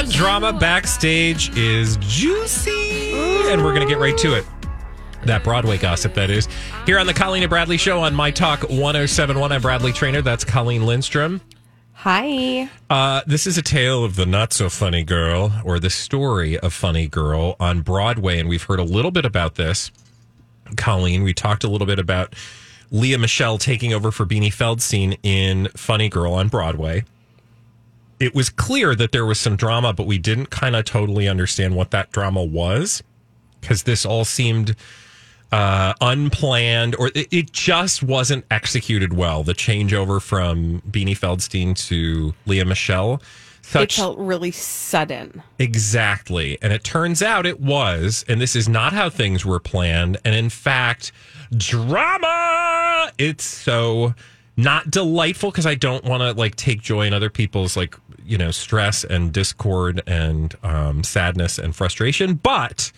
That drama backstage is juicy, and we're going to get right to it. That Broadway gossip, that is. Here on the Colleen and Bradley Show on My Talk 1071. I'm Bradley Traynor. That's Colleen Lindstrom. Hi. Uh, this is a tale of the not so funny girl, or the story of Funny Girl on Broadway, and we've heard a little bit about this. Colleen, we talked a little bit about Lea Michele taking over for Beanie Feldstein in Funny Girl on Broadway. It was clear that there was some drama, but we didn't kind of totally understand what that drama was because this all seemed uh, unplanned or it, it just wasn't executed well. The changeover from Beanie Feldstein to Lea Michele. it felt really sudden. Exactly. And it turns out it was, and this is not how things were planned. And in fact, drama. It's so not delightful because I don't want to like take joy in other people's like, you know, stress and discord and um, sadness and frustration. But,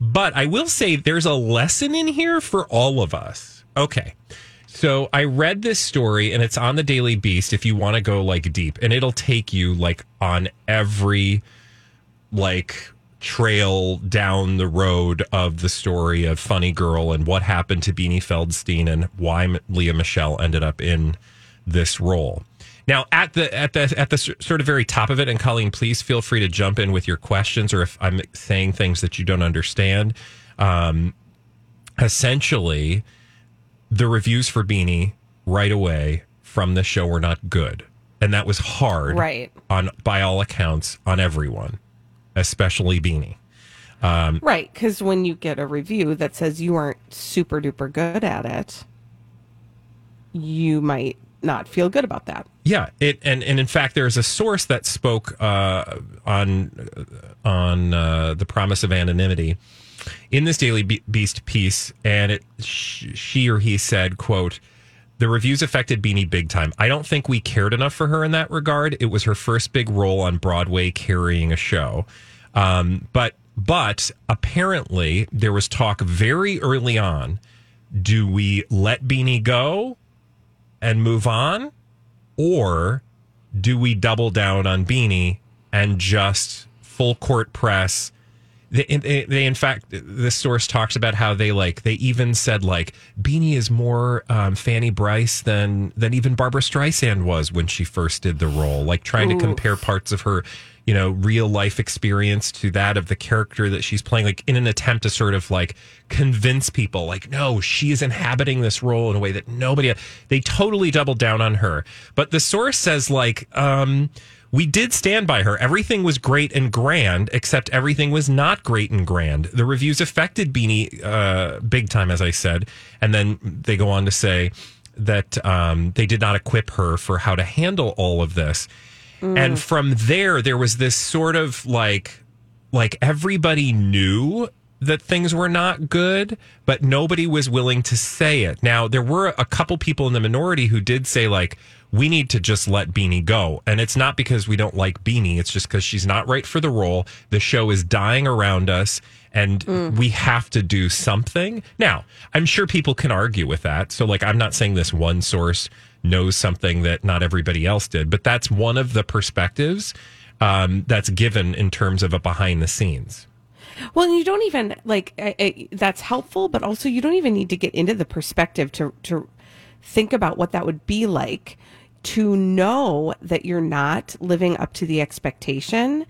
but I will say there's a lesson in here for all of us. Okay. So I read this story and it's on the Daily Beast if you want to go like deep and it'll take you like on every like trail down the road of the story of Funny Girl and what happened to Beanie Feldstein and why Lea Michele ended up in this role. Now, at the at the at the sort of very top of it, and Colleen, please feel free to jump in with your questions or if I'm saying things that you don't understand. Um, essentially, the reviews for Beanie right away from the show were not good, and that was hard, Right. On by all accounts, on everyone, especially Beanie. Right. Because when you get a review that says you aren't super duper good at it, you might not feel good about that. Yeah, it and and in fact, there's a source that spoke uh, on on uh, the promise of anonymity in this Daily Beast piece, and it sh- she or he said, "quote." The reviews affected Beanie big time. I don't think we cared enough for her in that regard. It was her first big role on Broadway carrying a show. Um, but but apparently there was talk very early on. Do we let Beanie go and move on? Or do we double down on Beanie and just full court press? They, they, they, in fact, this source talks about how they like. They even said like Beanie is more um, Fanny Brice than than even Barbra Streisand was when she first did the role. Like trying to compare parts of her, you know, real life experience to that of the character that she's playing. Like in an attempt to sort of like convince people, like no, she is inhabiting this role in a way that nobody. They totally doubled down on her. But the source says like. um we did stand by her. Everything was great and grand, except everything was not great and grand. The reviews affected Beanie uh, big time, as I said. And then they go on to say that um, they did not equip her for how to handle all of this. And from there, there was this sort of like, like everybody knew that things were not good, but nobody was willing to say it. Now, there were a couple people in the minority who did say, like, we need to just let Beanie go. And it's not because we don't like Beanie, it's just because she's not right for the role. The show is dying around us, and we have to do something. Now, I'm sure people can argue with that. So, like, I'm not saying this one source knows something that not everybody else did, but that's one of the perspectives um, that's given in terms of a behind the scenes. Well, you don't even like I, I, that's helpful, but also you don't even need to get into the perspective to to think about what that would be like to know that you're not living up to the expectation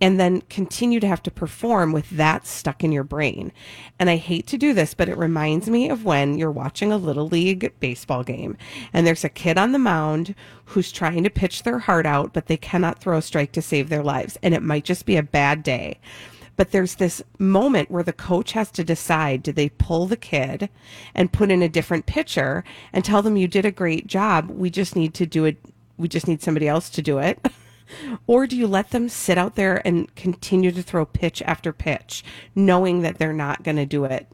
and then continue to have to perform with that stuck in your brain. And I hate to do this, but it reminds me of when you're watching a little league baseball game and there's a kid on the mound who's trying to pitch their heart out, but they cannot throw a strike to save their lives. And it might just be a bad day. But there's this moment where the coach has to decide do they pull the kid and put in a different pitcher and tell them you did a great job. We just need to do it. we just need somebody else to do it? or do you let them sit out there and continue to throw pitch after pitch, knowing that they're not going to do it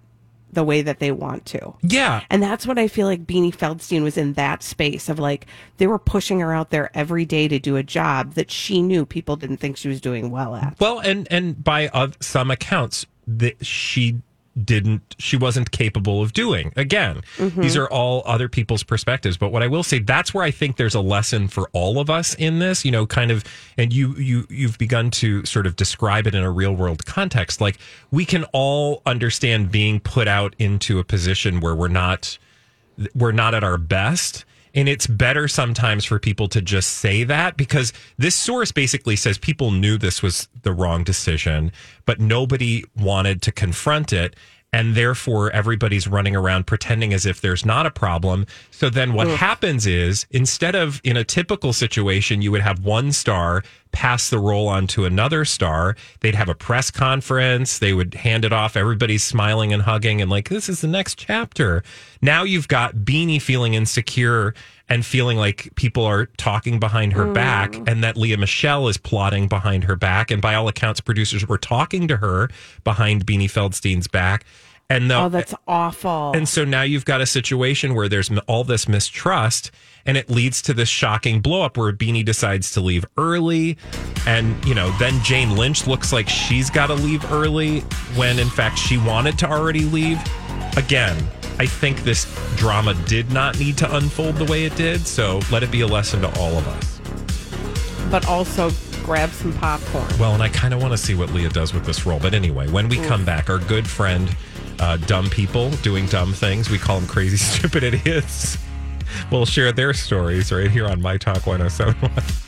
the way that they want to? Yeah. And that's what I feel like Beanie Feldstein was in that space of like they were pushing her out there every day to do a job that she knew people didn't think she was doing well at. Well, and and by uh, some accounts, that she didn't she wasn't capable of doing again Mm-hmm. these are all other people's perspectives but what i will say that's where i think there's a lesson for all of us in this you know kind of and you you you've begun to sort of describe it in a real world context like we can all understand being put out into a position where we're not we're not at our best. And it's better sometimes for people to just say that because this source basically says people knew this was the wrong decision, but nobody wanted to confront it. And therefore, everybody's running around pretending as if there's not a problem. So then what happens is instead of in a typical situation, you would have one star pass the role on to another star. They'd have a press conference. They would hand it off. Everybody's smiling and hugging and like, this is the next chapter. Now you've got Beanie feeling insecure and feeling like people are talking behind her mm. back and that Lea Michele is plotting behind her back. And by all accounts, producers were talking to her behind Beanie Feldstein's back. And the, Oh, that's awful. and so now you've got a situation where there's all this mistrust and it leads to this shocking blow up where Beanie decides to leave early. And, you know, then Jane Lynch looks like she's got to leave early when in fact she wanted to already leave. Again, I think this drama did not need to unfold the way it did. So let it be a lesson to all of us. but also grab some popcorn. Well, and I kind of want to see what Lea does with this role. But anyway, when we come back, our good friend, uh, dumb people doing dumb things, we call them crazy, stupid idiots. We'll share their stories right here on My Talk 1071.